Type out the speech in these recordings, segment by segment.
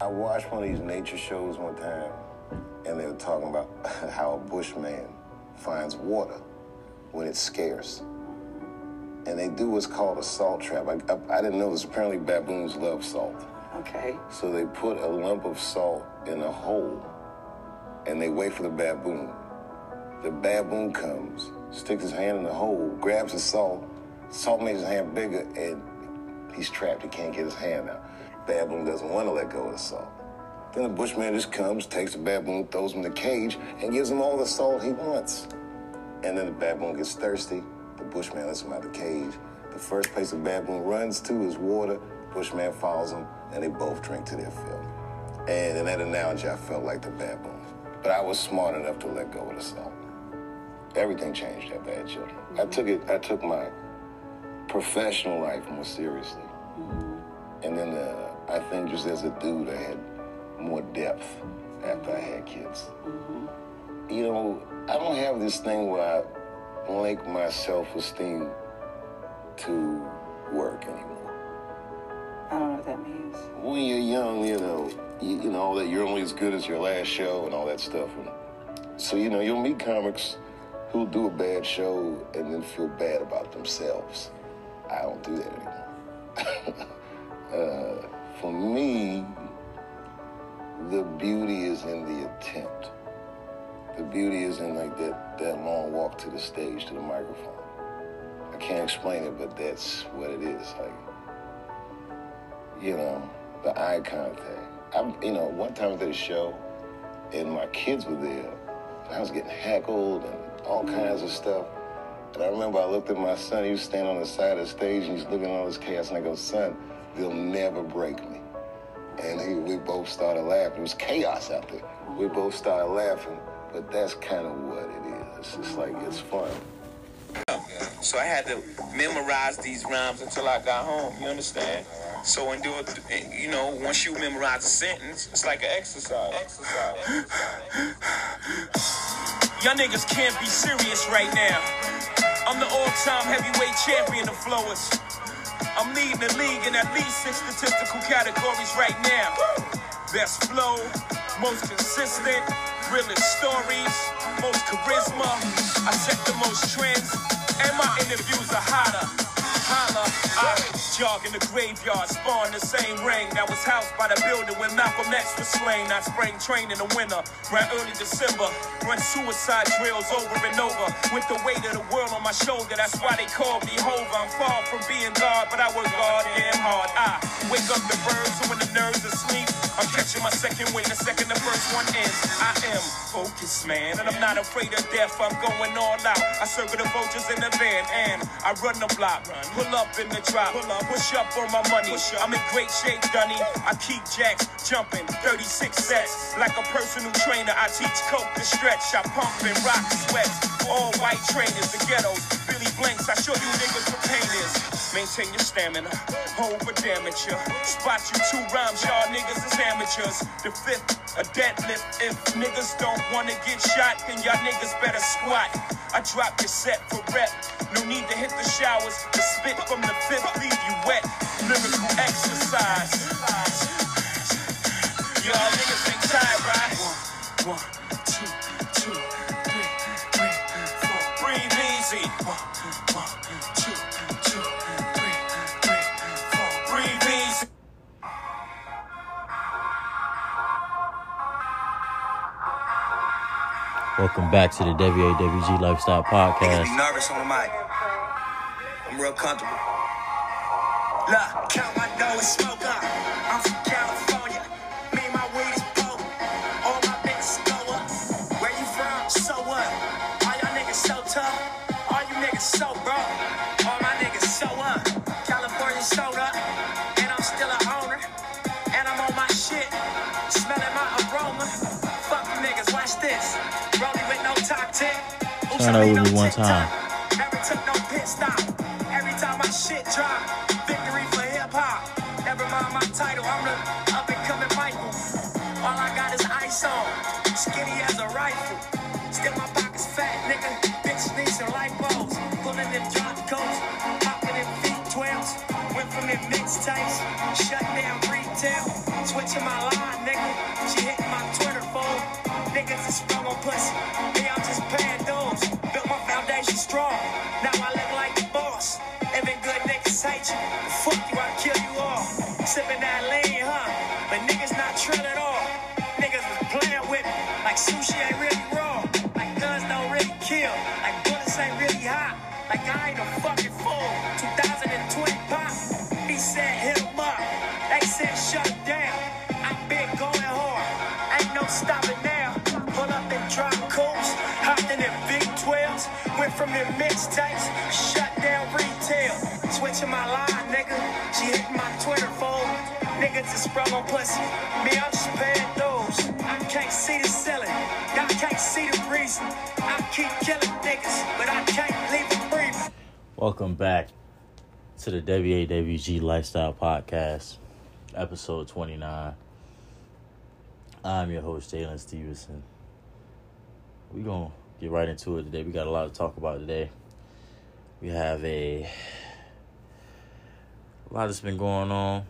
I watched one of these nature shows one time, and they were talking about how a bushman finds water when it's scarce. And they do what's called a salt trap. I, I, I didn't know this. Apparently, baboons love salt. Okay. So they put a lump of salt in a hole, and they wait for the baboon. The baboon comes, sticks his hand in the hole, grabs the salt. Salt makes his hand bigger, and he's trapped. He can't get his hand out. Baboon doesn't want to let go of the salt. Then the bushman just comes, takes the baboon, throws him in the cage, and gives him all the salt he wants. And then the baboon gets thirsty. The bushman lets him out of the cage. The first place the baboon runs to is water. Bushman follows him, and they both drink to their fill. And in that analogy, I felt like the baboon. But I was smart enough to let go of the salt. Everything changed at Bad Children. I took it. I took my professional life more seriously, and then uh, I think just as a dude, I had more depth after I had kids. You know, I don't have this thing where I link my self-esteem to work anymore. I don't know what that means. When you're young, you know, you, you know that you're only as good as your last show and all that stuff. And so you know, you'll meet comics who'll do a bad show and then feel bad about themselves. I don't do that anymore. uh, for me, the beauty is in the attempt. The beauty is in like that, that long walk to the stage, to the microphone. I can't explain it, but that's what it is. Like, you know, the eye contact. I'm, you know, one time I did a show, and my kids were there. And I was getting heckled and all kinds of stuff. And I remember I looked at my son. He was standing on the side of the stage, and he's looking at all this chaos. And I go, "Son, they'll never break me." And he, we both started laughing. It was chaos out there. We both started laughing, but that's kind of what it is. It's just like it's fun. So I had to memorize these rhymes until I got home. You understand? So and do it, you know, once you memorize a sentence, it's like an exercise. Exercise. Y'all niggas can't be serious right now. I'm the all-time heavyweight champion of flowers. I'm leading the league in at least six statistical categories right now. Best flow, most consistent, realest stories, most charisma. I set the most trends, and my interviews are hotter. Holla, Jog in the graveyard, spawn the same ring that was housed by the building when Malcolm X was slain. I spring train in the winter, around early December. Run suicide drills over and over with the weight of the world on my shoulder. That's why they call me Hova. I'm far from being God, but I work hard and hard. I wake up the birds when the nerves are asleep. I'm catching my second wind the second the first one ends. I am focused, man, and I'm not afraid of death. I'm going all out. I circle the vultures in the van, and I run the block. Pull up in the drop, push up on my money. I'm in great shape, Dunny. I keep jacks jumping, 36 sets. Like a personal trainer, I teach coke to stretch. I pump and rock sweats. All white trainers, the ghettos, Billy Blanks. I show you niggas what pain is. Maintain your stamina, over damage ya. Spot you two rhymes, y'all niggas is amateurs. The fifth, a deadlift. If niggas don't wanna get shot, then y'all niggas better squat. I drop your set for rep. No need to hit the showers. The spit from the fifth leave you wet. Lyrical exercise. Y'all niggas ain't tired, right? One, one, Welcome back to the WAWG Lifestyle Niggas Podcast. be nervous on the mic. I'm real comfortable. Look, count my dough and smoke up. I got is ice on, skinny as a rifle. Still my pockets fat, nigga. Bitches need some lipos. Pulling them drop coats, popping them feet 12s. Went from them mixtapes, shut down retail, switching my line sushi ain't really raw. Like guns don't really kill. Like bullets ain't really hot. Like I ain't a fucking fool. 2020 pop. He said hit 'em up. They said shut down. I've been going hard. Ain't no stopping now. Pull up and drop coast. Hopped in them big 12s. Went from them mixtapes. Shut down retail. Switching my line, nigga. She hitting my. Niggas is sprung on pussy. Me, I'm just paying those. I can't see the ceiling. Y'all can't see the reason. I keep killing niggas, but I can't leave them breathing. Welcome back to the WAWG Lifestyle Podcast, episode 29. I'm your host, Jalen Stevenson. We're going to get right into it today. We got a lot to talk about today. We have a, a lot that's been going on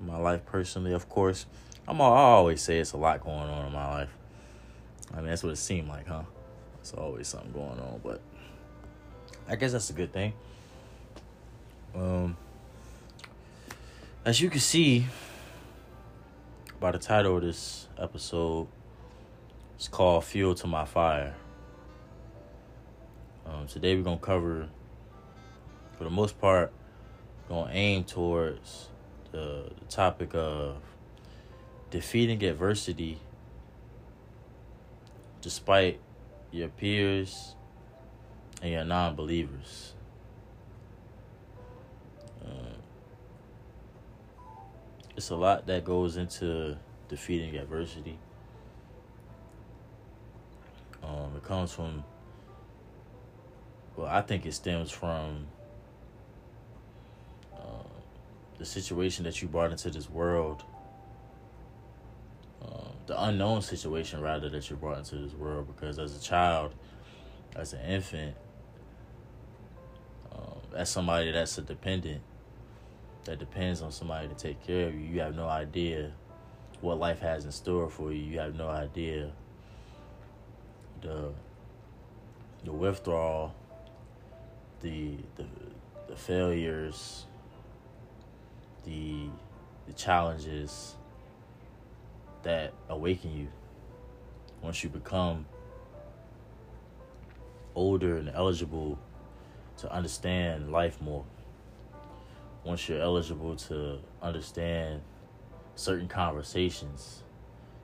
my life personally, of course. I'm, I always say it's a lot going on in my life. I mean, that's what it seemed like, huh? It's always something going on, but I guess that's a good thing. Um, as you can see by the title of this episode, it's called "Fuel to My Fire." Um, today we're gonna cover, for the most part, gonna aim towards the, topic of defeating adversity despite your peers and your non-believers. Uh, it's a lot that goes into defeating adversity. Um, it comes from, well, I think it stems from uh, the situation that you brought into this world, um, the unknown situation rather that you brought into this world. Because as a child, as an infant, um, as somebody that's a dependent, that depends on somebody to take care of you, you have no idea what life has in store for you. You have no idea the the withdrawal, the the the failures, the the challenges that awaken you once you become older and eligible to understand life more. Once you're eligible to understand certain conversations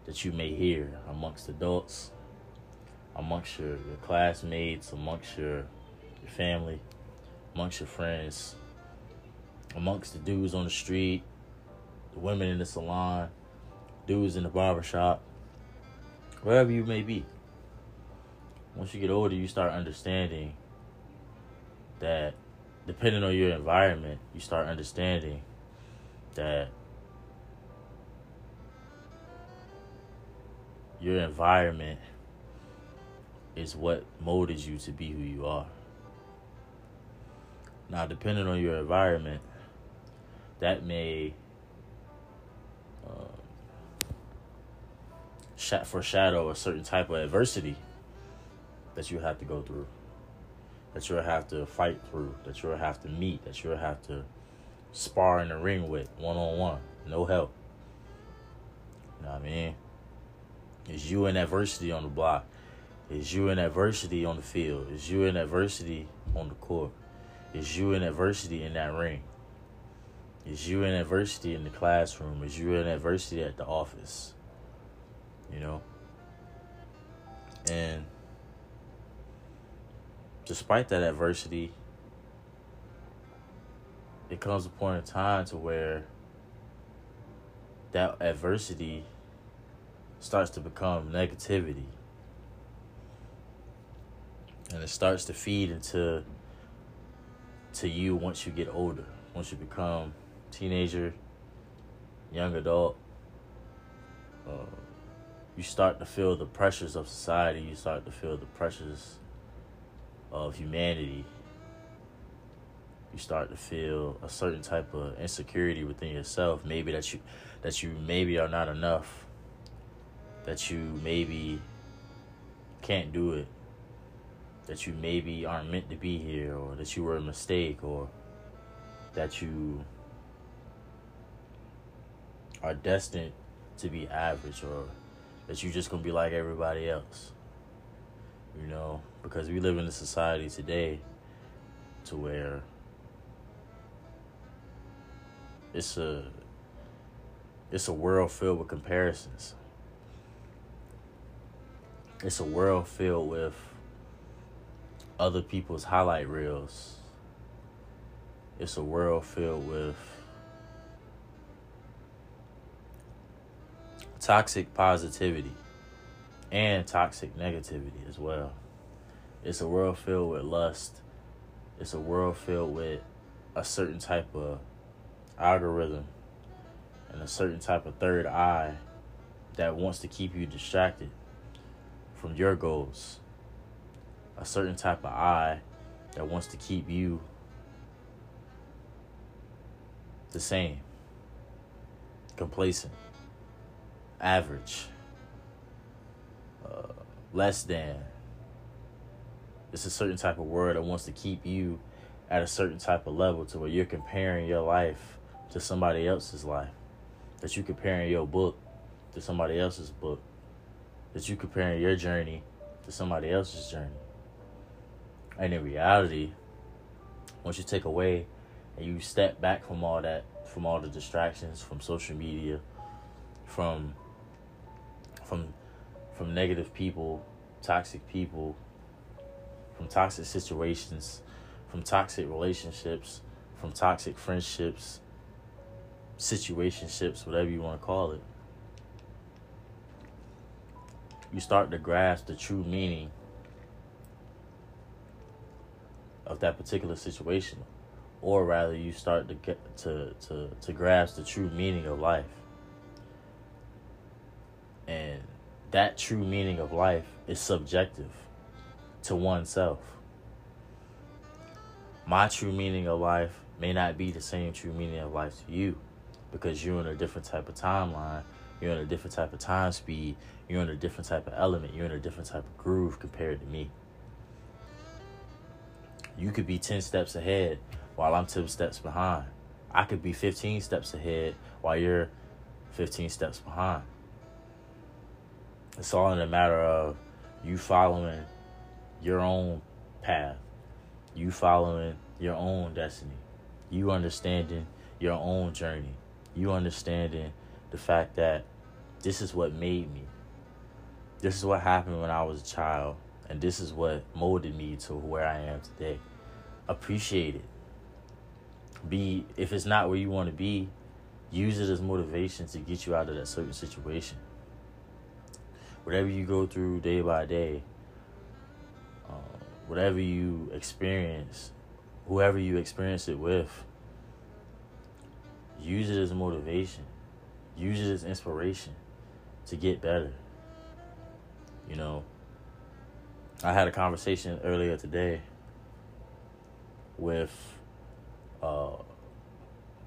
that you may hear amongst adults, amongst your, your classmates, amongst your, your family, amongst your friends, amongst the dudes on the street, the women in the salon, dudes in the barbershop, wherever you may be. Once you get older, you start understanding that depending on your environment, you start understanding that your environment is what molded you to be who you are. Now, depending on your environment, that may um, sh- foreshadow a certain type of adversity that you have to go through, that you'll have to fight through, that you'll have to meet, that you'll have to spar in the ring with one on one, no help. You know what I mean? It's you in adversity on the block. It's you in adversity on the field. It's you in adversity on the court. It's you in adversity in that ring. It's you in adversity in the classroom. Is you in adversity at the office. You know? And despite that adversity, it comes a point in time to where that adversity starts to become negativity. And it starts to feed into to you once you get older, once you become teenager, young adult. Uh, you start to feel the pressures of society. You start to feel the pressures of humanity. You start to feel a certain type of insecurity within yourself. Maybe that you that you maybe are not enough. That you maybe can't do it, that you maybe aren't meant to be here, or that you were a mistake, or that you are destined to be average, or that you're just gonna be like everybody else. You know, because we live in a society today to where it's a it's a world filled with comparisons. It's a world filled with other people's highlight reels. It's a world filled with toxic positivity and toxic negativity as well. It's a world filled with lust. It's a world filled with a certain type of algorithm and a certain type of third eye that wants to keep you distracted from your goals. A certain type of eye that wants to keep you the same, complacent, average, uh, less than. It's a certain type of word that wants to keep you at a certain type of level to where you're comparing your life to somebody else's life. That you're comparing your book to somebody else's book. That you're comparing your journey to somebody else's journey. And in reality, once you take away and you step back from all that, from all the distractions, from social media, from from from negative people, toxic people, from toxic situations, from toxic relationships, from toxic friendships, situationships, whatever you want to call it. You start to grasp the true meaning of that particular situation, or rather, you start to get to to to grasp the true meaning of life, and that true meaning of life is subjective to oneself. My true meaning of life may not be the same true meaning of life to you because you're in a different type of timeline, you're in a different type of time speed, you're in a different type of element, you're in a different type of groove compared to me. You could be 10 steps ahead while I'm 10 steps behind. I could be 15 steps ahead while you're 15 steps behind. It's all in a matter of you following your own path, you following your own destiny, you understanding your own journey, you understanding the fact that this is what made me. This is what happened when I was a child, and this is what molded me to where I am today. Appreciate it. Be if it's not where you want to be, use it as motivation to get you out of that certain situation. Whatever you go through day by day, uh, whatever you experience, whoever you experience it with, use it as motivation, use it as inspiration to get better. You know, I had a conversation earlier today with uh,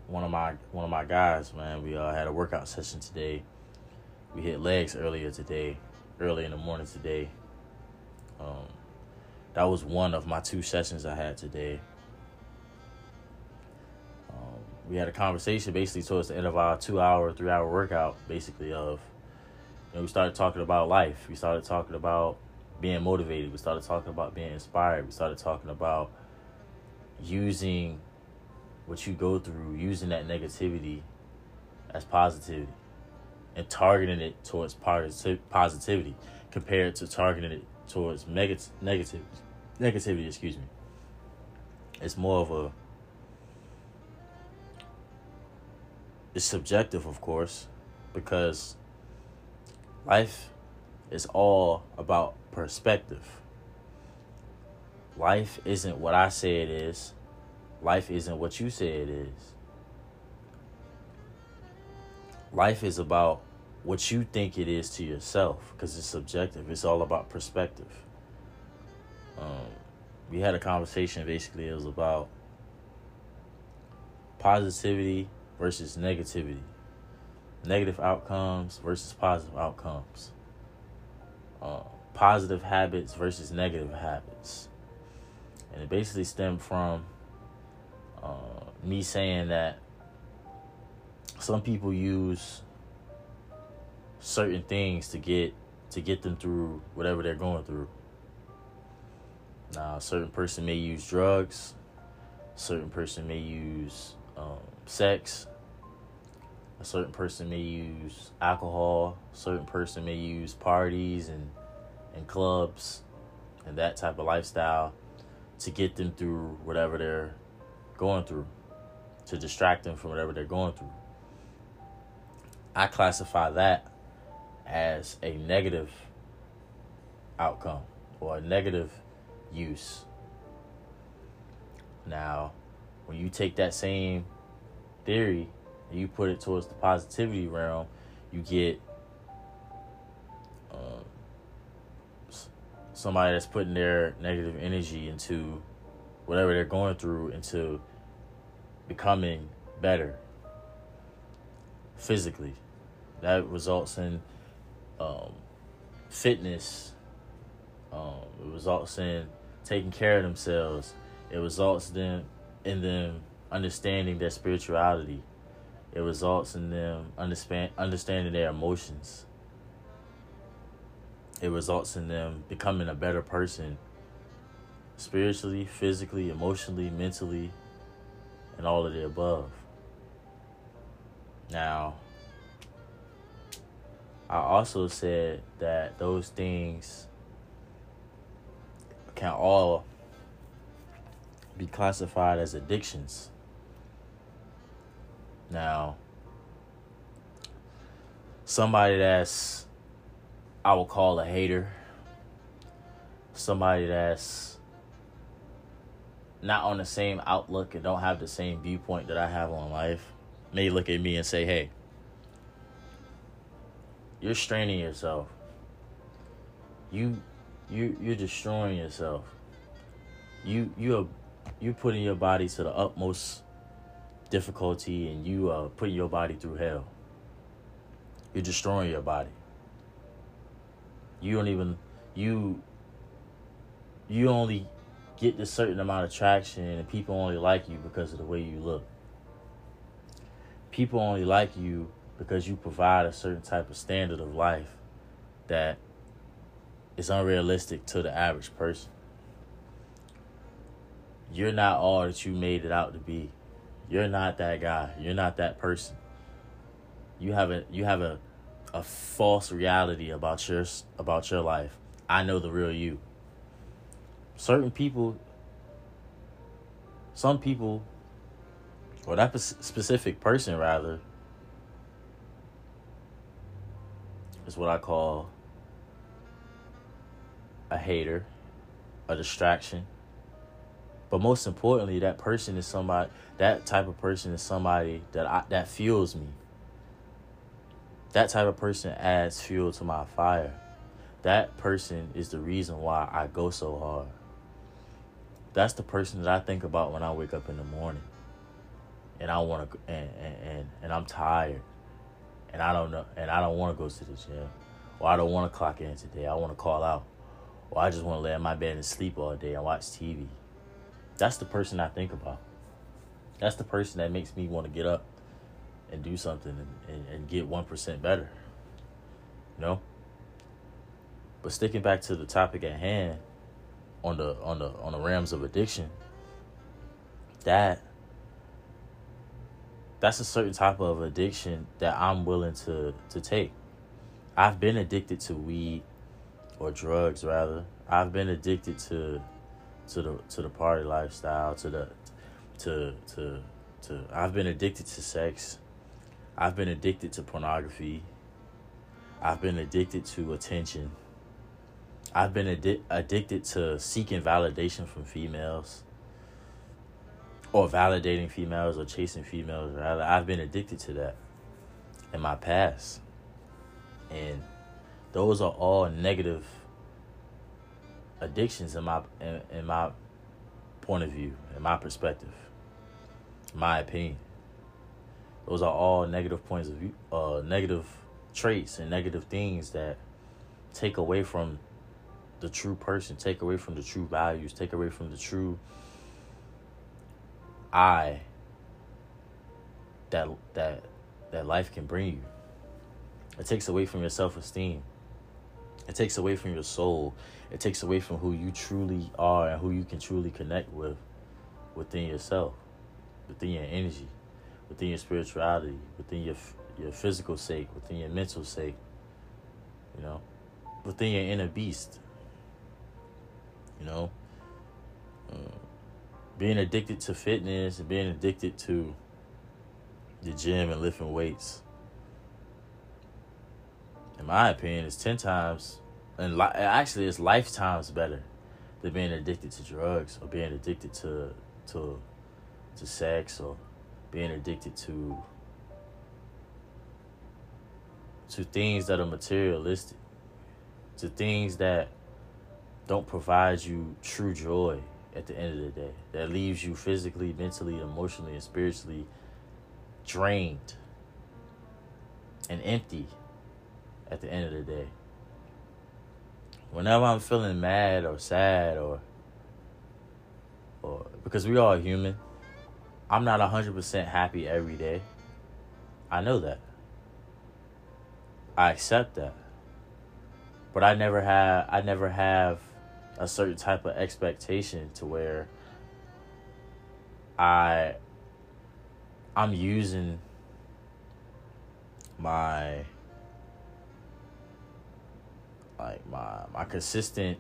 one of my one of my guys. Man, we uh, had a workout session today. We hit legs earlier today, early in the morning today. Um, that was one of my two sessions I had today. Um, we had a conversation basically towards the end of our two hour, three hour workout, basically of you know, we started talking about life. We started talking about being motivated. We started talking about being inspired. We started talking about using what you go through, using that negativity as positivity and targeting it towards positivity compared to targeting it towards negative negative negativity, excuse me. It's more of a it's subjective of course because life is all about perspective. Life isn't what I say it is. Life isn't what you say it is. Life is about what you think it is to yourself because it's subjective. It's all about perspective. Um, we had a conversation basically, it was about positivity versus negativity, negative outcomes versus positive outcomes. Um, positive habits versus negative habits. And it basically stemmed from uh, me saying that some people use certain things to get to get them through whatever they're going through. Now, a certain person may use drugs, a certain person may use um, sex, a certain person may use alcohol, a certain person may use parties and and clubs and that type of lifestyle to get them through whatever they're going through, to distract them from whatever they're going through. I classify that as a negative outcome or a negative use. Now, when you take that same theory and you put it towards the positivity realm, you get um, somebody that's putting their negative energy into whatever they're going through into becoming better physically. That results in um, fitness. Um, it results in taking care of themselves. It results in in them understanding their spirituality. It results in them understand understanding their emotions. It results in them becoming a better person spiritually, physically, emotionally, mentally, and all of the above. Now, I also said that those things can all be classified as addictions. Now, somebody that's I will call a hater, somebody that's not on the same outlook and don't have the same viewpoint that I have on life may look at me and say, "Hey, you're straining yourself. You you you're destroying yourself. You you are you putting your body to the utmost difficulty and you are putting your body through hell. You're destroying your body. You don't even you you only get this certain amount of traction and people only like you because of the way you look. People only like you because you provide a certain type of standard of life that is unrealistic to the average person. You're not all that you made it out to be. You're not that guy. You're not that person. You have a you have a a false reality about your about your life. I know the real you. Certain people some people or that specific person rather is what I call a hater, a distraction. But most importantly, that person is somebody that type of person is somebody that I, that fuels me. That type of person adds fuel to my fire. That person is the reason why I go so hard. That's the person that I think about when I wake up in the morning. And I want to and, and and and I'm tired and I don't know, and I don't want to go to the gym, or I don't want to clock in today. I want to call out, or I just want to lay in my bed and sleep all day and watch TV. That's the person I think about. That's the person that makes me want to get up and do something and, and, and get one percent better. You know. But sticking back to the topic at hand, on the on the on the realms of addiction, that that's a certain type of addiction that I'm willing to to take. I've been addicted to weed or drugs rather. I've been addicted to to the to the party lifestyle, to the to to to I've been addicted to sex. I've been addicted to pornography. I've been addicted to attention. I've been addi- addicted to seeking validation from females or validating females or chasing females rather i've been addicted to that in my past. And those are all negative addictions in my in, in my point of view in my perspective my opinion. Those are all negative points of view uh negative traits and negative things that take away from the true person, take away from the true values, take away from the true I that that that life can bring you. It takes away from your self-esteem. It takes away from your soul. It takes away from who you truly are and who you can truly connect with within yourself, within your energy, within your spirituality, within your your physical sake, within your mental sake. You know, within your inner beast. You know, uh, being addicted to fitness and being addicted to the gym and lifting weights in my opinion, is ten times, and li- actually, it's lifetimes better than being addicted to drugs or being addicted to to to sex or being addicted to to things that are materialistic, to things that don't provide you true joy at the end of the day, that leaves you physically, mentally, emotionally, and spiritually drained and empty at the end of the day. Whenever I'm feeling mad or sad or or because we all human, I'm not 100% happy every day. I know that. I accept that. But I never have I never have a certain type of expectation to where I I'm using my like my my consistent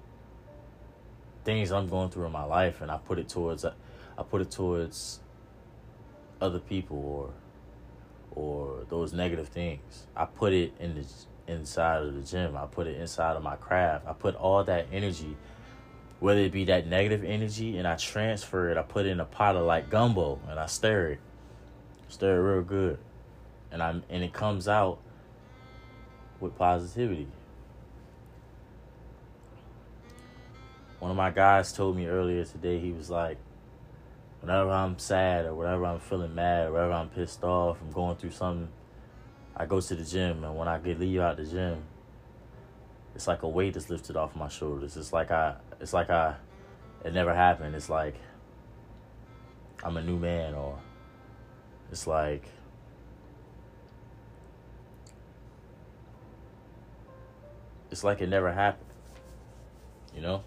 things I'm going through in my life, and I put it towards I put it towards other people or or those negative things. I put it in the inside of the gym. I put it inside of my craft. I put all that energy, whether it be that negative energy, and I transfer it. I put it in a pot of like gumbo, and I stir it, stir it real good, and I and it comes out with positivity. one of my guys told me earlier today, he was like, whenever I'm sad or whenever I'm feeling mad or whenever I'm pissed off, I'm going through something, I go to the gym. And when I get leave out the gym, it's like a weight is lifted off my shoulders. It's like I, it's like I, it never happened. It's like I'm a new man or it's like it's like it never happened. You know?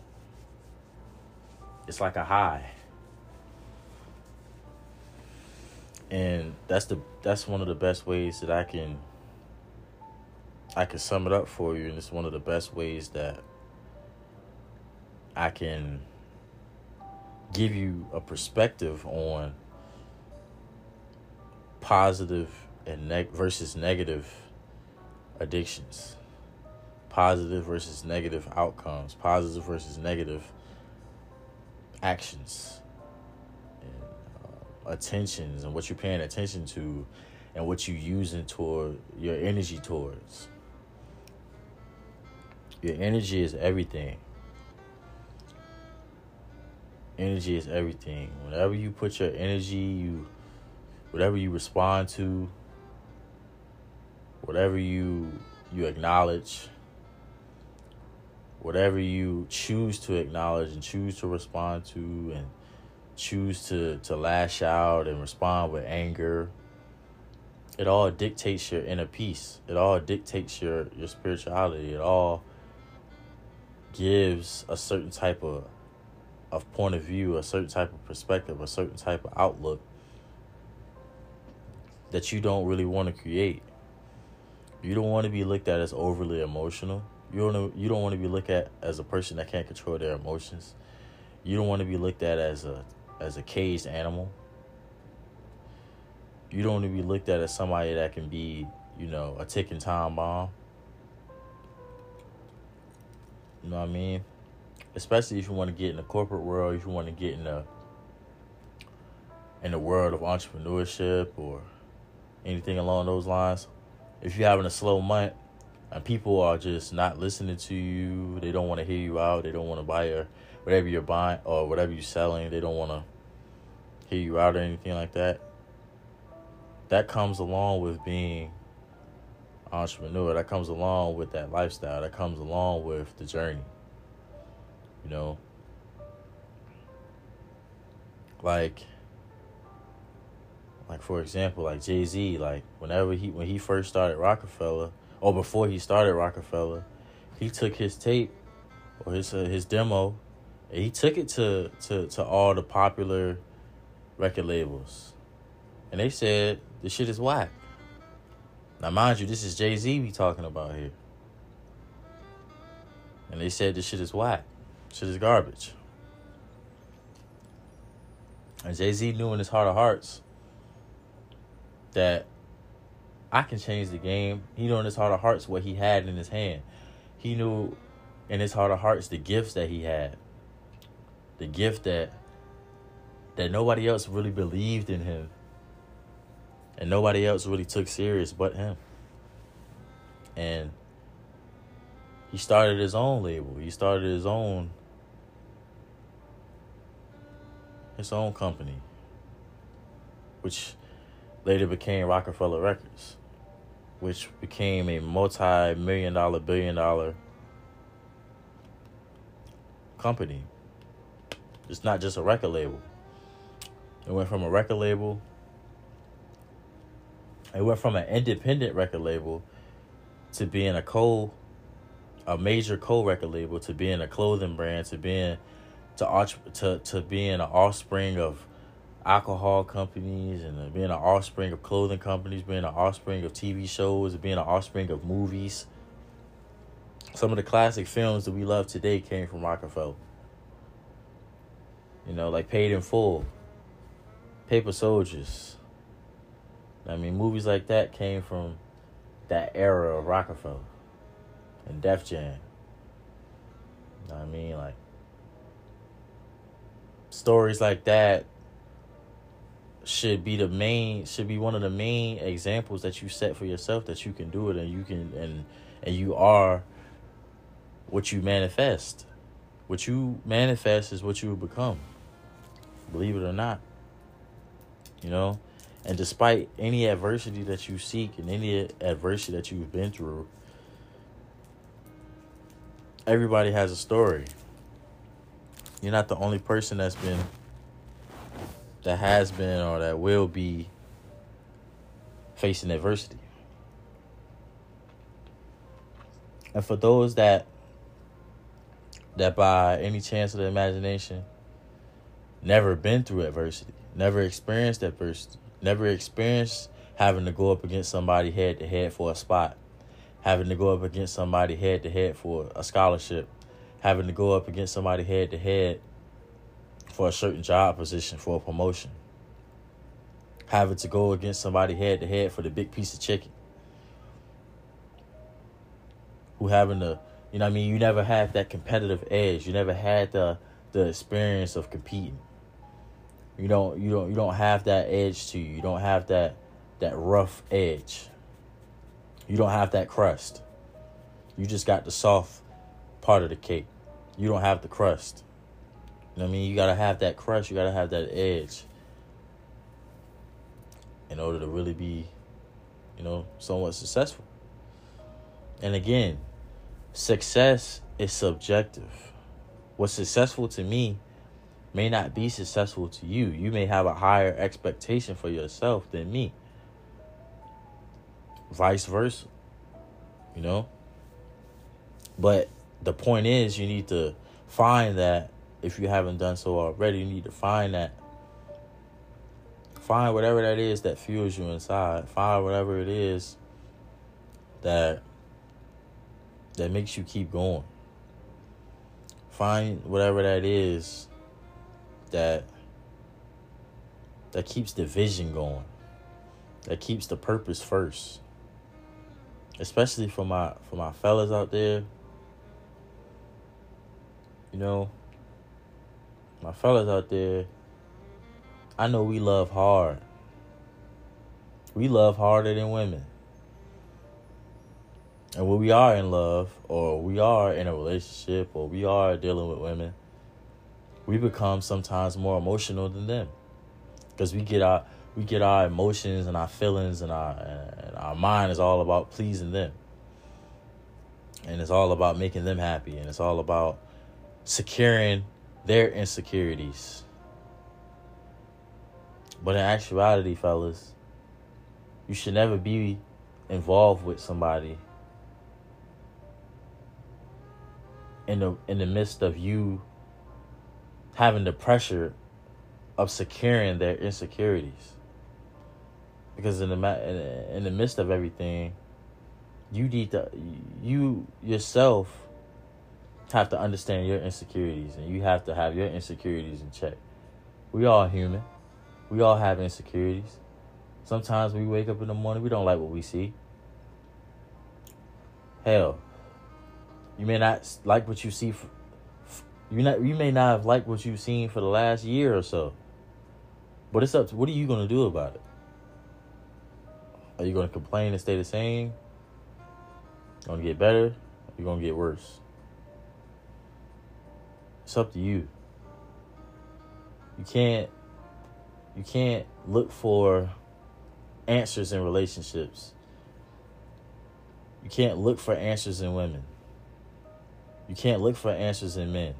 it's like a high. And that's the that's one of the best ways that I can I can sum it up for you and it's one of the best ways that I can give you a perspective on positive and neg- versus negative addictions positive versus negative outcomes positive versus negative actions and uh, attentions and what you're paying attention to and what you're using toward your energy towards. Your energy is everything. Energy is everything. Whenever you put your energy, you whatever you respond to, whatever you you acknowledge, whatever you choose to acknowledge and choose to respond to and choose to, to lash out and respond with anger it all dictates your inner peace it all dictates your your spirituality it all gives a certain type of of point of view a certain type of perspective a certain type of outlook that you don't really want to create you don't want to be looked at as overly emotional you don't you don't want to be looked at as a person that can't control their emotions. You don't want to be looked at as a as a caged animal. You don't want to be looked at as somebody that can be, you know, a ticking time bomb. You know what I mean? Especially if you want to get in the corporate world, if you want to get in the in the world of entrepreneurship or anything along those lines. If you're having a slow month, and people are just not listening to you. They don't want to hear you out. They don't want to buy your whatever you're buying or whatever you're selling. They don't want to hear you out or anything like that. That comes along with being entrepreneur. That comes along with that lifestyle. That comes along with the journey. You know, like like for example, like Jay Z, like whenever he when he first started Roc-A-Fella, or before he started Roc-A-Fella, he took his tape or his uh, his demo, and he took it to to to all the popular record labels, and they said the shit is whack. Now, mind you, this is Jay Z we talking about here, and they said this shit is whack, shit is garbage. And Jay Z knew in his heart of hearts that I can change the game. He knew in his heart of hearts what he had in his hand. He knew in his heart of hearts the gifts that he had. The gift that that nobody else really believed in him. And nobody else really took serious but him. And he started his own label. He started his own his own company, which later became Roc-A-Fella Records, which became a multi million dollar, billion dollar company. It's not just a record label. It went from a record label, it went from an independent record label to being a co a major co record label to being a clothing brand to being to to to being an offspring of alcohol companies and being an offspring of clothing companies, being an offspring of TV shows, being an offspring of movies. Some of the classic films that we love today came from Roc-A-Fella. You know, like Paid in Full, Paper Soldiers. I mean, movies like that came from that era of Roc-A-Fella and Def Jam. I mean, like stories like that should be the main should be one of the main examples that you set for yourself that you can do it and you can and and you are what you manifest. What you manifest is what you become believe it or not you know? And despite any adversity that you seek and any adversity that you've been through everybody has a story you're not the only person that's been that has been or that will be facing adversity. And for those that that by any chance of the imagination never been through adversity, never experienced adversity, never experienced having to go up against somebody head to head for a spot, having to go up against somebody head to head for a scholarship, having to go up against somebody head to head for a certain job position, for a promotion. Having to go against somebody head to head for the big piece of chicken. Who having to, you know I mean, you never had that competitive edge. You never had the the experience of competing. You don't you don't you don't have that edge to you. You don't have that that rough edge. You don't have that crust. You just got the soft part of the cake. You don't have the crust. You know what I mean? You gotta have that crust, you gotta have that edge in order to really be, you know, somewhat successful. And again, success is subjective. What's successful to me may not be successful to you. You may have a higher expectation for yourself than me. Vice versa. You know? But the point is, you need to find that if you haven't done so already, you need to find that. Find whatever that is that fuels you inside. Find whatever it is that that makes you keep going. Find whatever that is that that keeps the vision going. That keeps the purpose first. Especially for my for my fellas out there. You know, my fellas out there, I know we love hard. We love harder than women. And when we are in love, or we are in a relationship, or we are dealing with women, we become sometimes more emotional than them, because we get our we get our emotions and our feelings and our and our mind is all about pleasing them, and it's all about making them happy, and it's all about securing their insecurities. But in actuality, fellas, you should never be involved with somebody in the in the midst of you having the pressure of securing their insecurities. Because in the in, the midst of everything, you need to you yourself have to understand your insecurities and you have to have your insecurities in check. We all human. We all have insecurities. Sometimes we wake up in the morning, we don't like what we see. Hell, you may not like what you see. For, you not you may not have liked what you've seen for the last year or so. But it's up to what are you gonna do about it? Are you gonna complain and stay the same? Gonna get better? You're gonna get worse. It's up to you. You can't you can't look for answers in relationships. You can't look for answers in women. You can't look for answers in men.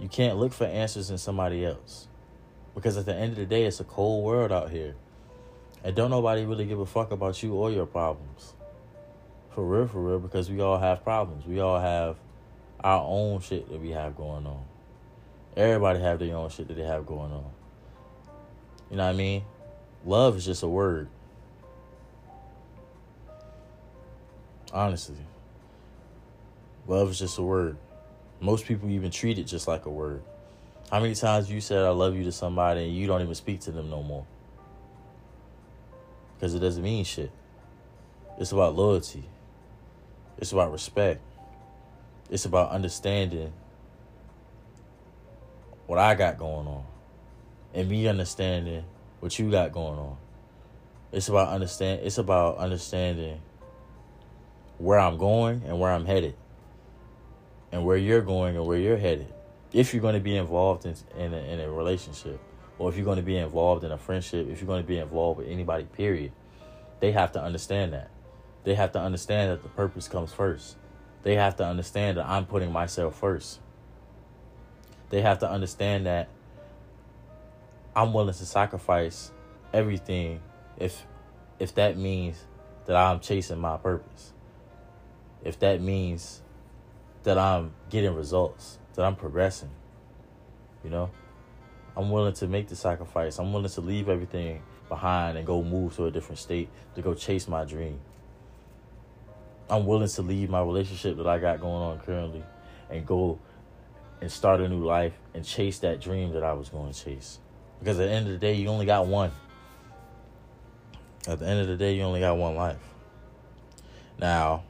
You can't look for answers in somebody else. Because at the end of the day, it's a cold world out here. And don't nobody really give a fuck about you or your problems. For real, for real, because we all have problems. We all have our own shit that we have going on. Everybody have their own shit that they have going on. You know what I mean? Love is just a word. Honestly. Love is just a word. Most people even treat it just like a word. How many times you said I love you to somebody and you don't even speak to them no more? Because it doesn't mean shit. It's about loyalty. It's about respect. It's about understanding what I got going on. And me understanding what you got going on. It's about understand it's about understanding where I'm going and where I'm headed. And where you're going and where you're headed. If you're going to be involved in in a, in a relationship or if you're going to be involved in a friendship, if you're going to be involved with anybody period, they have to understand that. They have to understand that the purpose comes first. They have to understand that I'm putting myself first. They have to understand that I'm willing to sacrifice everything if if that means that I'm chasing my purpose. If that means that I'm getting results, that I'm progressing. You know? I'm willing to make the sacrifice. I'm willing to leave everything behind and go move to a different state to go chase my dream. I'm willing to leave my relationship that I got going on currently and go and start a new life and chase that dream that I was going to chase. Because at the end of the day, you only got one. At the end of the day, you only got one life. Now,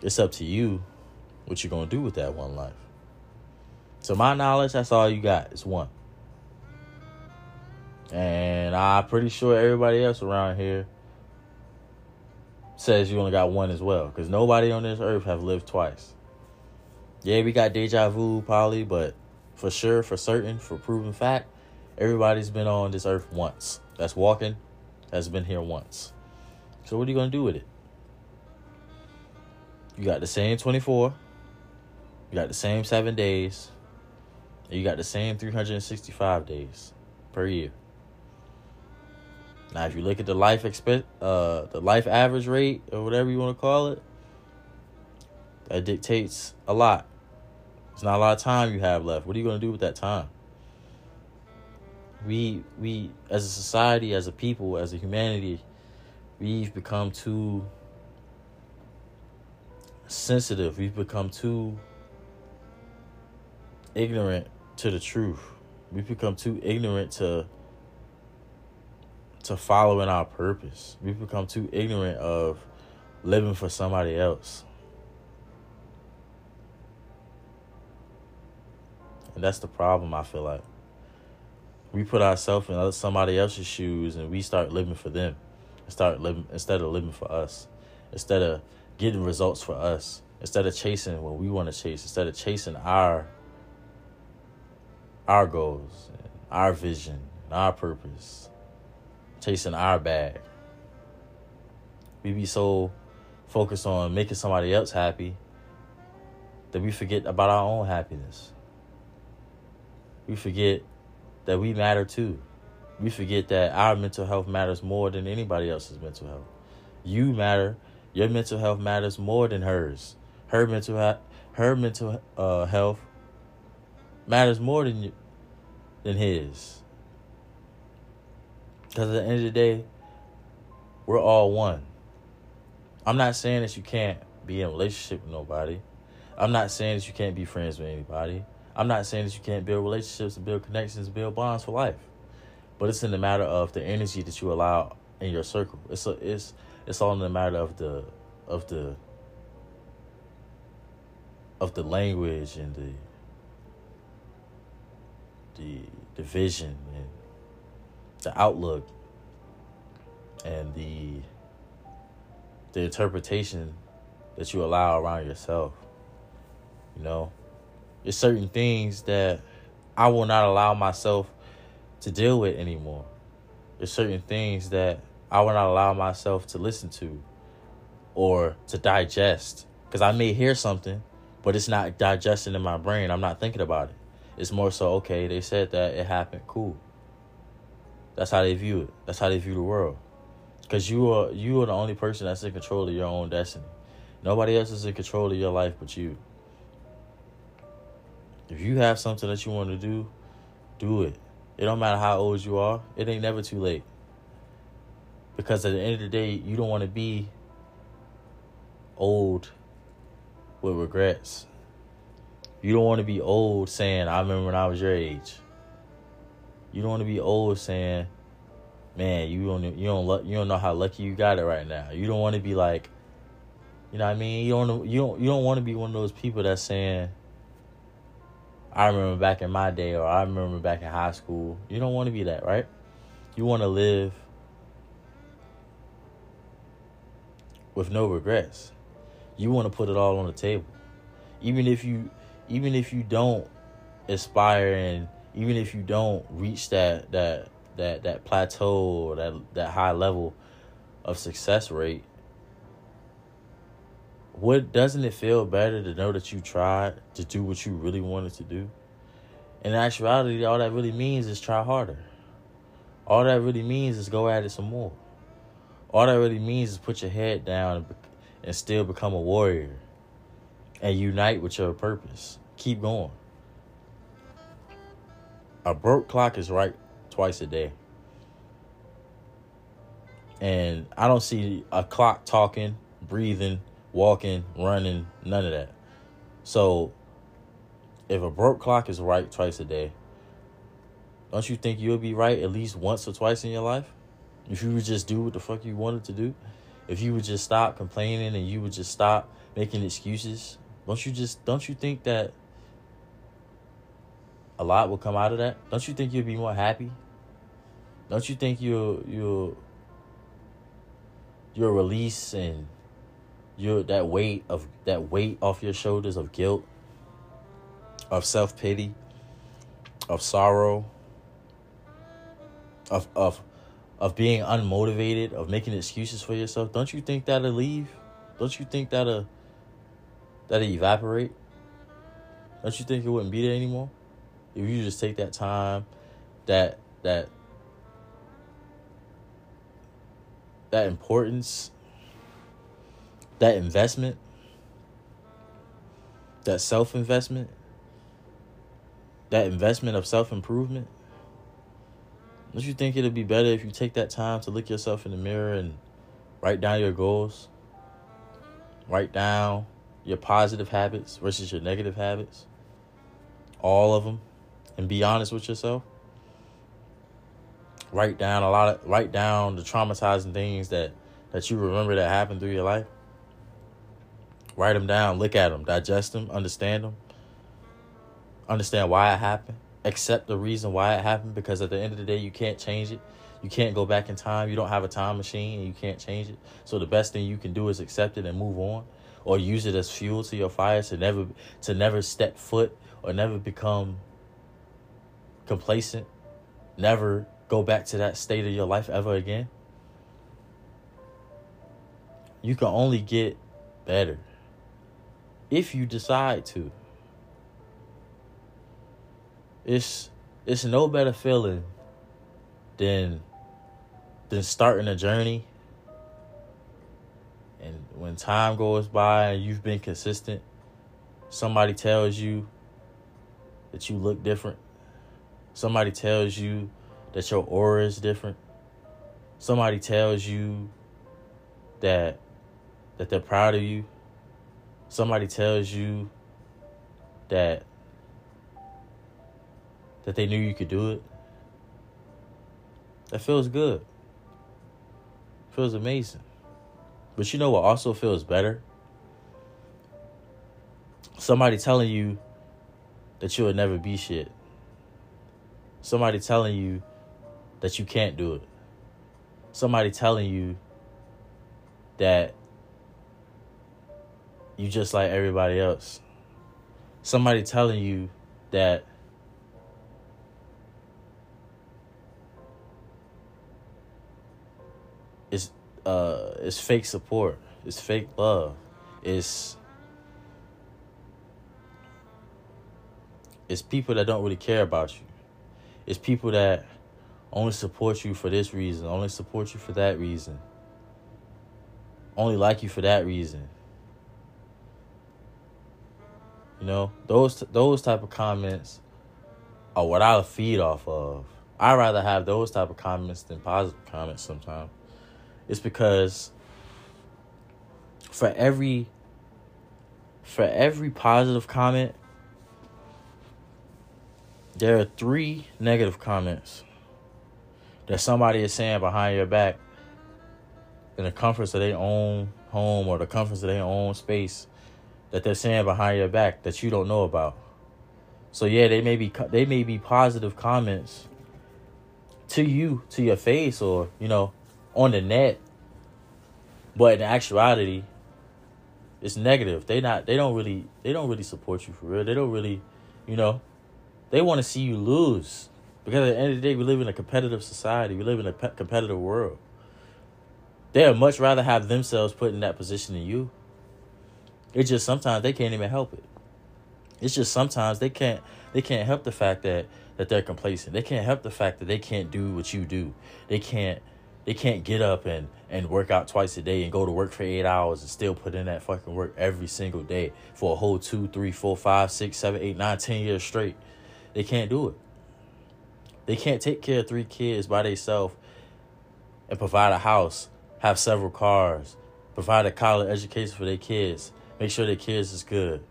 it's up to you what you're going to do with that one life. To my knowledge, that's all you got. It's one. And I'm pretty sure everybody else around here says you only got one as well. Because nobody on this earth have lived twice. Yeah, we got deja vu, probably, but for sure, for certain, for proven fact, everybody's been on this earth once. That's walking, has been here once. So what are you gonna do with it? You got the same 24, you got the same seven days, you got the same 365 days per year. Now, if you look at the life expect, uh, the life average rate or whatever you want to call it, that dictates a lot. It's not a lot of time you have left. What are you going to do with that time? We we as a society, as a people, as a humanity, we've become too sensitive. We've become too ignorant to the truth. We've become too ignorant to to following our purpose. We've become too ignorant of living for somebody else. And that's the problem, I feel like. We put ourselves in somebody else's shoes and we start living for them. Start living instead of living for us. Instead of getting results for us. Instead of chasing what we want to chase. Instead of chasing our our goals, our vision, our purpose chasing our bag. We be so focused on making somebody else happy that we forget about our own happiness. We forget that we matter too. We forget that our mental health matters more than anybody else's mental health. You matter. Your mental health matters more than hers. Her mental ha- her mental uh, health matters more than you- than his. Because at the end of the day, we're all one. I'm not saying that you can't be in relationship with nobody. I'm not saying that you can't be friends with anybody. I'm not saying that you can't build relationships and build connections build bonds for life. But it's in the matter of the energy that you allow in your circle. It's a, it's it's all in the matter of the of the of the language and the the the vision and the outlook and the the interpretation that you allow around yourself. You know, there's certain things that I will not allow myself to deal with anymore. There's certain things that I will not allow myself to listen to or to digest. Because I may hear something, but it's not digesting in my brain. I'm not thinking about it. It's more so, okay, they said that it happened, cool. That's how they view it. That's how they view the world. Because you are you are the only person that's in control of your own destiny. Nobody else is in control of your life but you. If you have something that you want to do, do it. It don't matter how old you are. It ain't never too late. Because at the end of the day, you don't want to be old with regrets. You don't want to be old saying, I remember when I was your age. You don't want to be old saying, man, you don't you don't you don't know how lucky you got it right now. You don't want to be like, you know what I mean? You don't you don't you don't want to be one of those people that's saying, I remember back in my day or I remember back in high school. You don't want to be that, right? You want to live with no regrets. You want to put it all on the table. Even if you even if you don't aspire and even if you don't reach that that that that plateau or that that high level of success rate, what doesn't it feel better to know that you tried to do what you really wanted to do? In actuality, all that really means is try harder. All that really means is go at it some more. All that really means is put your head down and, and still become a warrior and unite with your purpose. Keep going. A broke clock is right twice a day. And I don't see a clock talking, breathing, walking, running, none of that. So if a broke clock is right twice a day, don't you think you'll be right at least once or twice in your life? If you would just do what the fuck you wanted to do, if you would just stop complaining and you would just stop making excuses, don't you just don't you think that a lot will come out of that? Don't you think you'll be more happy? Don't you think you'll you'll you'll release and your that weight of that weight off your shoulders of guilt, of self pity, of sorrow, of of of being unmotivated, of making excuses for yourself, don't you think that'll leave? Don't you think that'll that'll evaporate? Don't you think it wouldn't be there anymore? If you just take that time, that that that importance, that investment, that self investment, that investment of self improvement don't you think it'd be better if you take that time to look yourself in the mirror and write down your goals? Write down your positive habits versus your negative habits. All of them. And be honest with yourself. Write down a lot of write down the traumatizing things that that you remember that happened through your life. Write them down, look at them, digest them, understand them. Understand why it happened accept the reason why it happened because at the end of the day you can't change it you can't go back in time you don't have a time machine and you can't change it so the best thing you can do is accept it and move on or use it as fuel to your fire to never to never step foot or never become complacent never go back to that state of your life ever again you can only get better if you decide to. It's it's no better feeling than than starting a journey and when time goes by and you've been consistent, somebody tells you that you look different. Somebody tells you that your aura is different. Somebody tells you that that they're proud of you. Somebody tells you that that they knew you could do it. That feels good. Feels amazing. But you know what also feels better? Somebody telling you that you'll never be shit. Somebody telling you that you can't do it. Somebody telling you that you just like everybody else. Somebody telling you that it's uh it's fake support. It's fake love. It's it's people that don't really care about you. It's people that only support you for this reason, only support you for that reason. Only like you for that reason. You know, those those type of comments are what I'll feed off of. I rather have those type of comments than positive comments sometimes. It's because for every for every positive comment there are three negative comments that somebody is saying behind your back in the comforts of their own home or the comforts of their own space that they're saying behind your back that you don't know about. So yeah, they may be they may be positive comments to you, to your face, or you know, on the net. But in actuality, it's negative. They not they don't really they don't really support you for real. They don't really, you know, they want to see you lose. Because at the end of the day, we live in a competitive society. We live in a pe- competitive world. They'd much rather have themselves put in that position than you. It's just sometimes they can't even help it. It's just sometimes they can't they can't help the fact that that they're complacent. They can't help the fact that they can't do what you do. They can't they can't get up and and work out twice a day and go to work for eight hours and still put in that fucking work every single day for a whole two, three, four, five, six, seven, eight, nine, ten years straight. They can't do it. They can't take care of three kids by themselves and provide a house, have several cars, provide a college education for their kids, make sure their kids is good.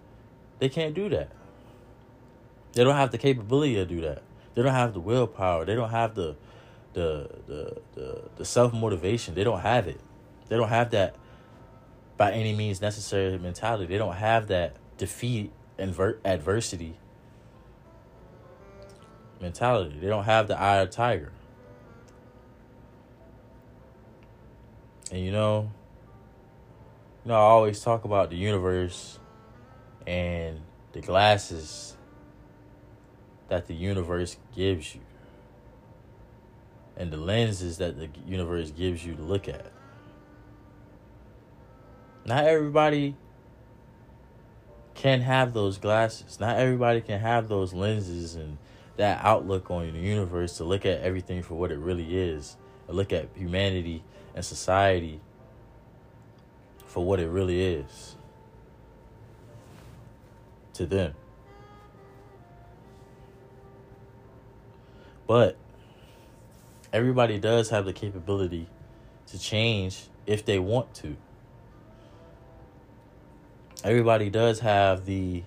They can't do that. They don't have the capability to do that. They don't have the willpower. They don't have the the the the, the self motivation. They don't have it. They don't have that by any means necessary mentality. They don't have that defeat and adversity mentality. They don't have the eye of tiger. And you know, you know, I always talk about the universe and the glasses that the universe gives you and the lenses that the universe gives you to look at. Not everybody can have those glasses. Not everybody can have those lenses and that outlook on the universe to look at everything for what it really is, and look at humanity and society for what it really is to them. But everybody does have the capability to change if they want to. Everybody does have the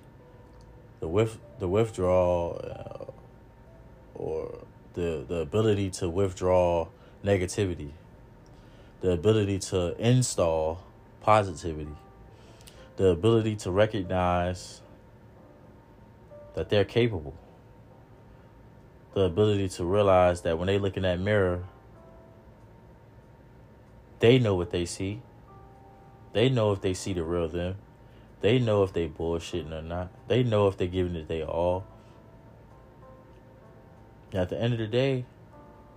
the with the withdrawal uh, or the the ability to withdraw negativity, the ability to install positivity, the ability to recognize that they're capable, the ability to realize that when they look in that mirror, they know what they see. They know if they see the real them. They know if they bullshitting or not. They know if they're giving it they all. At the end of the day,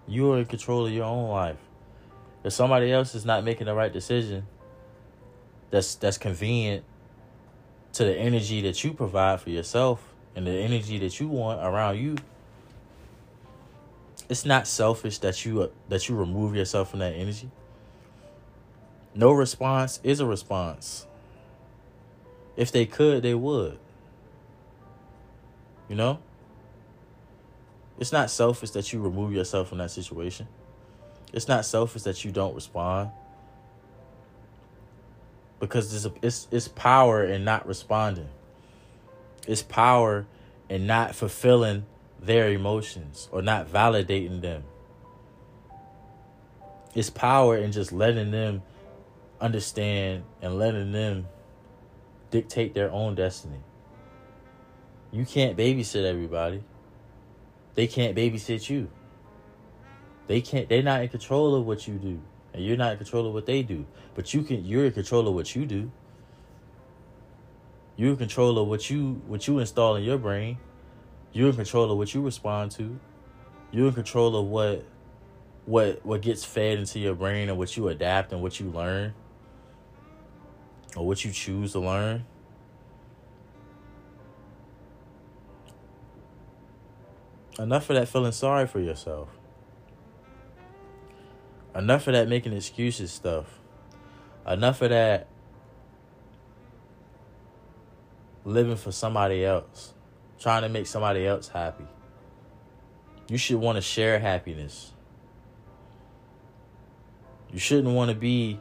you are in control of your own life. If somebody else is not making the right decision, that's that's convenient to the energy that you provide for yourself and the energy that you want around you. It's not selfish that you that you remove yourself from that energy. No response is a response. If they could they would. You know it's not selfish that you remove yourself from that situation. It's not selfish that you don't respond. Because it's, it's, it's power in not responding. It's power in not fulfilling their emotions or not validating them. It's power in just letting them understand and letting them dictate their own destiny. You can't babysit everybody they can't babysit you they can't they're not in control of what you do and you're not in control of what they do. But you can you're in control of what you do. You're in control of what you what you install in your brain. You're in control of what you respond to. You're in control of what what what gets fed into your brain and what you adapt and what you learn or what you choose to learn. Enough of that feeling sorry for yourself. Enough of that making excuses stuff. Enough of that living for somebody else, trying to make somebody else happy. You should want to share happiness. You shouldn't want to be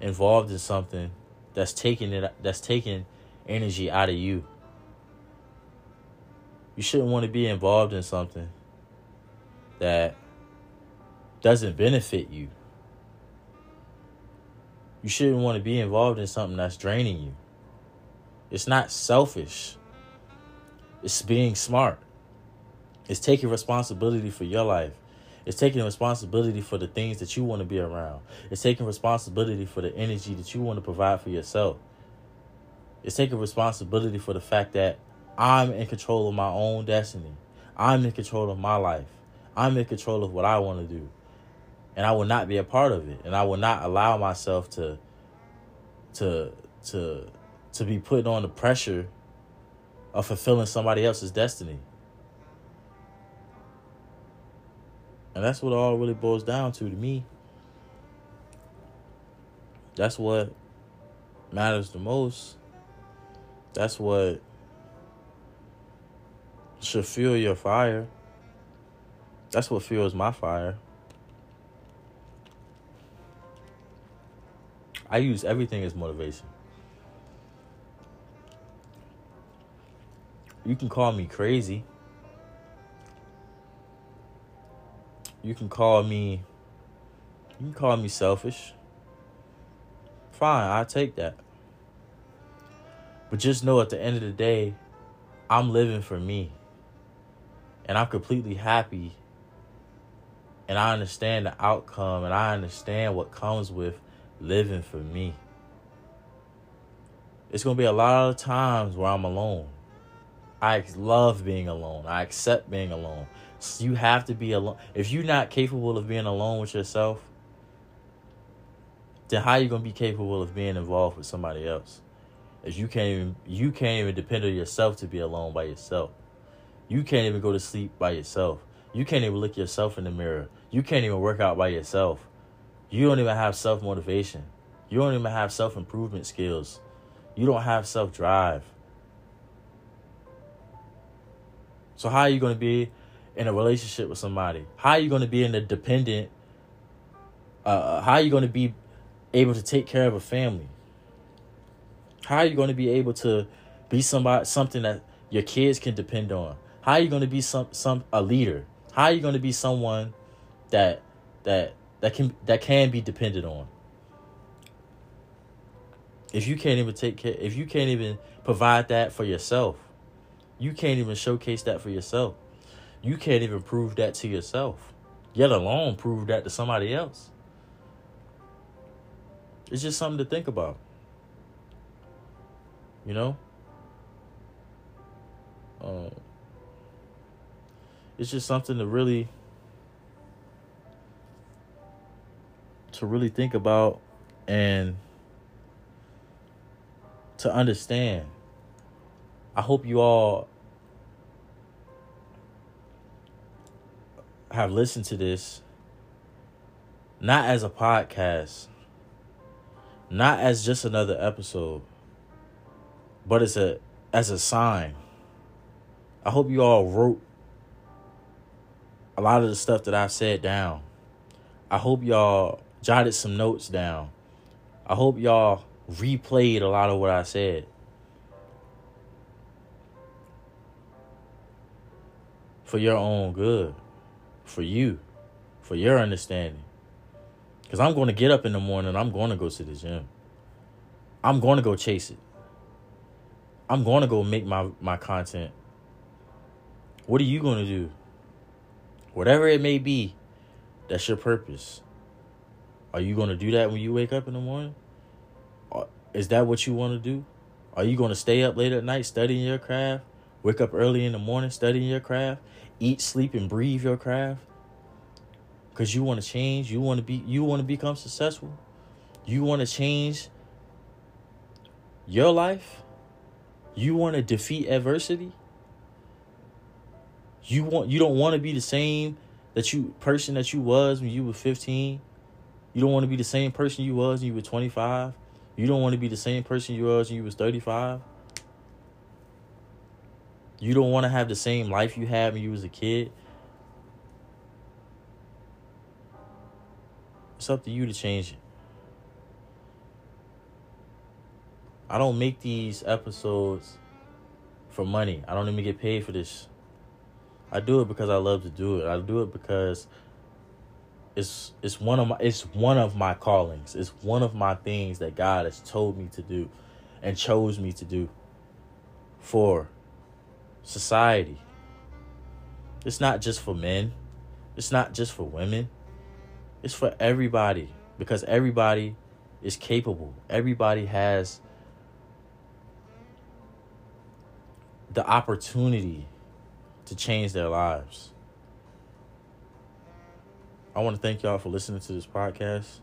involved in something that's taking it that's taking energy out of you. You shouldn't want to be involved in something that doesn't benefit you. You shouldn't want to be involved in something that's draining you. It's not selfish. It's being smart. It's taking responsibility for your life. It's taking responsibility for the things that you want to be around. It's taking responsibility for the energy that you want to provide for yourself. It's taking responsibility for the fact that I'm in control of my own destiny. I'm in control of my life. I'm in control of what I want to do and I will not be a part of it, and I will not allow myself to to to to be put on the pressure of fulfilling somebody else's destiny. And that's what it all really boils down to to me. That's what matters the most. That's what should fuel your fire. That's what fuels my fire. I use everything as motivation. You can call me crazy. You can call me you can call me selfish. Fine, I take that. But just know at the end of the day, I'm living for me. And I'm completely happy. And I understand the outcome and I understand what comes with living for me. It's going to be a lot of times where I'm alone. I love being alone. I accept being alone. So you have to be alone. If you're not capable of being alone with yourself, then how are you going to be capable of being involved with somebody else? If you can't even you can't even depend on yourself to be alone by yourself. You can't even go to sleep by yourself. You can't even look yourself in the mirror. You can't even work out by yourself. You don't even have self motivation. You don't even have self improvement skills. You don't have self drive. So how are you going to be in a relationship with somebody? How are you going to be in a dependent? Uh, uh, how are you going to be able to take care of a family? How are you going to be able to be somebody something that your kids can depend on? How are you going to be some some a leader? How are you going to be someone that that that can that can be depended on. If you can't even take care, if you can't even provide that for yourself, you can't even showcase that for yourself. You can't even prove that to yourself, yet alone prove that to somebody else. It's just something to think about. You know? Um, it's just something to really to really think about and to understand. I hope you all have listened to this not as a podcast, not as just another episode, but as a as a sign. I hope you all wrote a lot of the stuff that I've said down. I hope y'all jotted some notes down. I hope y'all replayed a lot of what I said. For your own good. For you. For your understanding. Because I'm going to get up in the morning. I'm going to go to the gym. I'm going to go chase it. I'm going to go make my, my content. What are you going to do? Whatever it may be, that's your purpose. Are you going to do that when you wake up in the morning? Is that what you want to do? Are you going to stay up late at night studying your craft? Wake up early in the morning studying your craft? Eat, sleep, and breathe your craft? Because you want to change? You want to be you want to become successful? You want to change your life? You want to defeat adversity? You want you don't want to be the same that you person that you was when you were 15. You don't want to be the same person you was when you were 25. You don't want to be the same person you was when you was 35. You don't want to have the same life you had when you was a kid. It's up to you to change it. I don't make these episodes for money. I don't even get paid for this. I do it because I love to do it. I do it because it's it's one of my it's one of my callings. It's one of my things that God has told me to do and chose me to do for society. It's not just for men. It's not just for women. It's for everybody because everybody is capable. Everybody has the opportunity to change their lives. I want to thank y'all for listening to this podcast.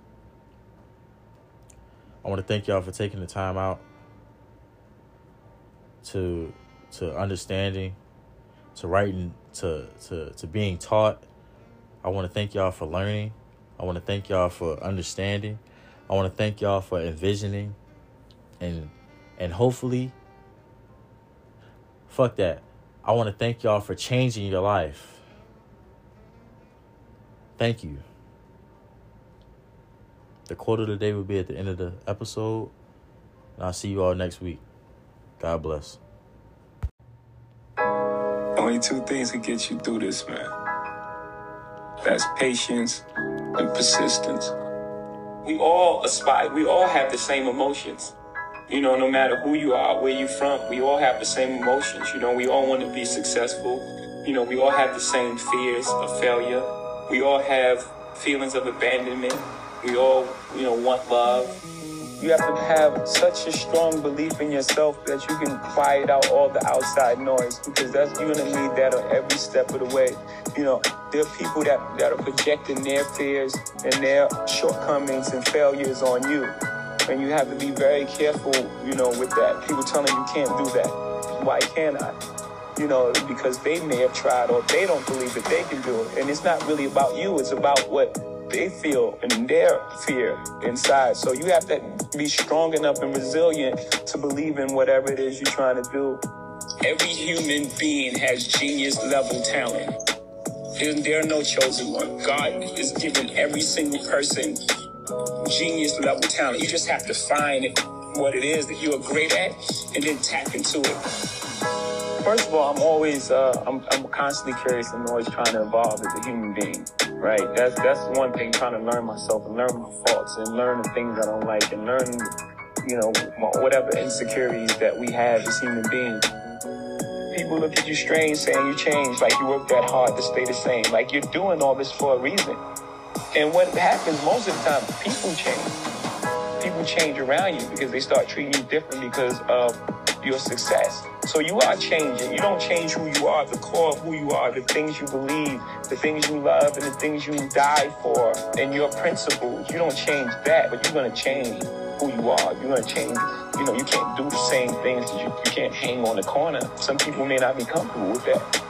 I want to thank y'all for taking the time out to to understanding, to writing, to to to being taught. I want to thank y'all for learning. I want to thank y'all for understanding. I want to thank y'all for envisioning and and hopefully fuck that. I want to thank y'all for changing your life. Thank you. The quote of the day will be at the end of the episode. And I'll see you all next week. God bless. Only two things can get you through this, man. That's patience and persistence. We all aspire, we all have the same emotions. You know, no matter who you are, where you're from, we all have the same emotions. You know, we all want to be successful. You know, we all have the same fears of failure. We all have feelings of abandonment. We all, you know, want love. You have to have such a strong belief in yourself that you can quiet out all the outside noise because that's you're gonna need that on every step of the way. You know, there are people that, that are projecting their fears and their shortcomings and failures on you. And you have to be very careful, you know, with that. People telling you can't do that. Why can't I? you know, because they may have tried or they don't believe that they can do it. And it's not really about you, it's about what they feel and their fear inside. So you have to be strong enough and resilient to believe in whatever it is you're trying to do. Every human being has genius level talent. There, there are no chosen one. God is giving every single person genius level talent. You just have to find what it is that you are great at and then tap into it. First of all, I'm always, uh, I'm, I'm constantly curious and always trying to evolve as a human being, right? That's that's one thing, trying to learn myself and learn my faults and learn the things I don't like and learn, you know, whatever insecurities that we have as human beings. People look at you strange saying you changed, like you worked that hard to stay the same, like you're doing all this for a reason. And what happens most of the time, people change. People change around you because they start treating you different because of your success. So you are changing. You don't change who you are, the core of who you are, the things you believe, the things you love, and the things you die for, and your principles. You don't change that, but you're to change. who you are. You're gonna change. You know, you can't do the same things. You, you can't hang on the corner. Some people may not be comfortable with that.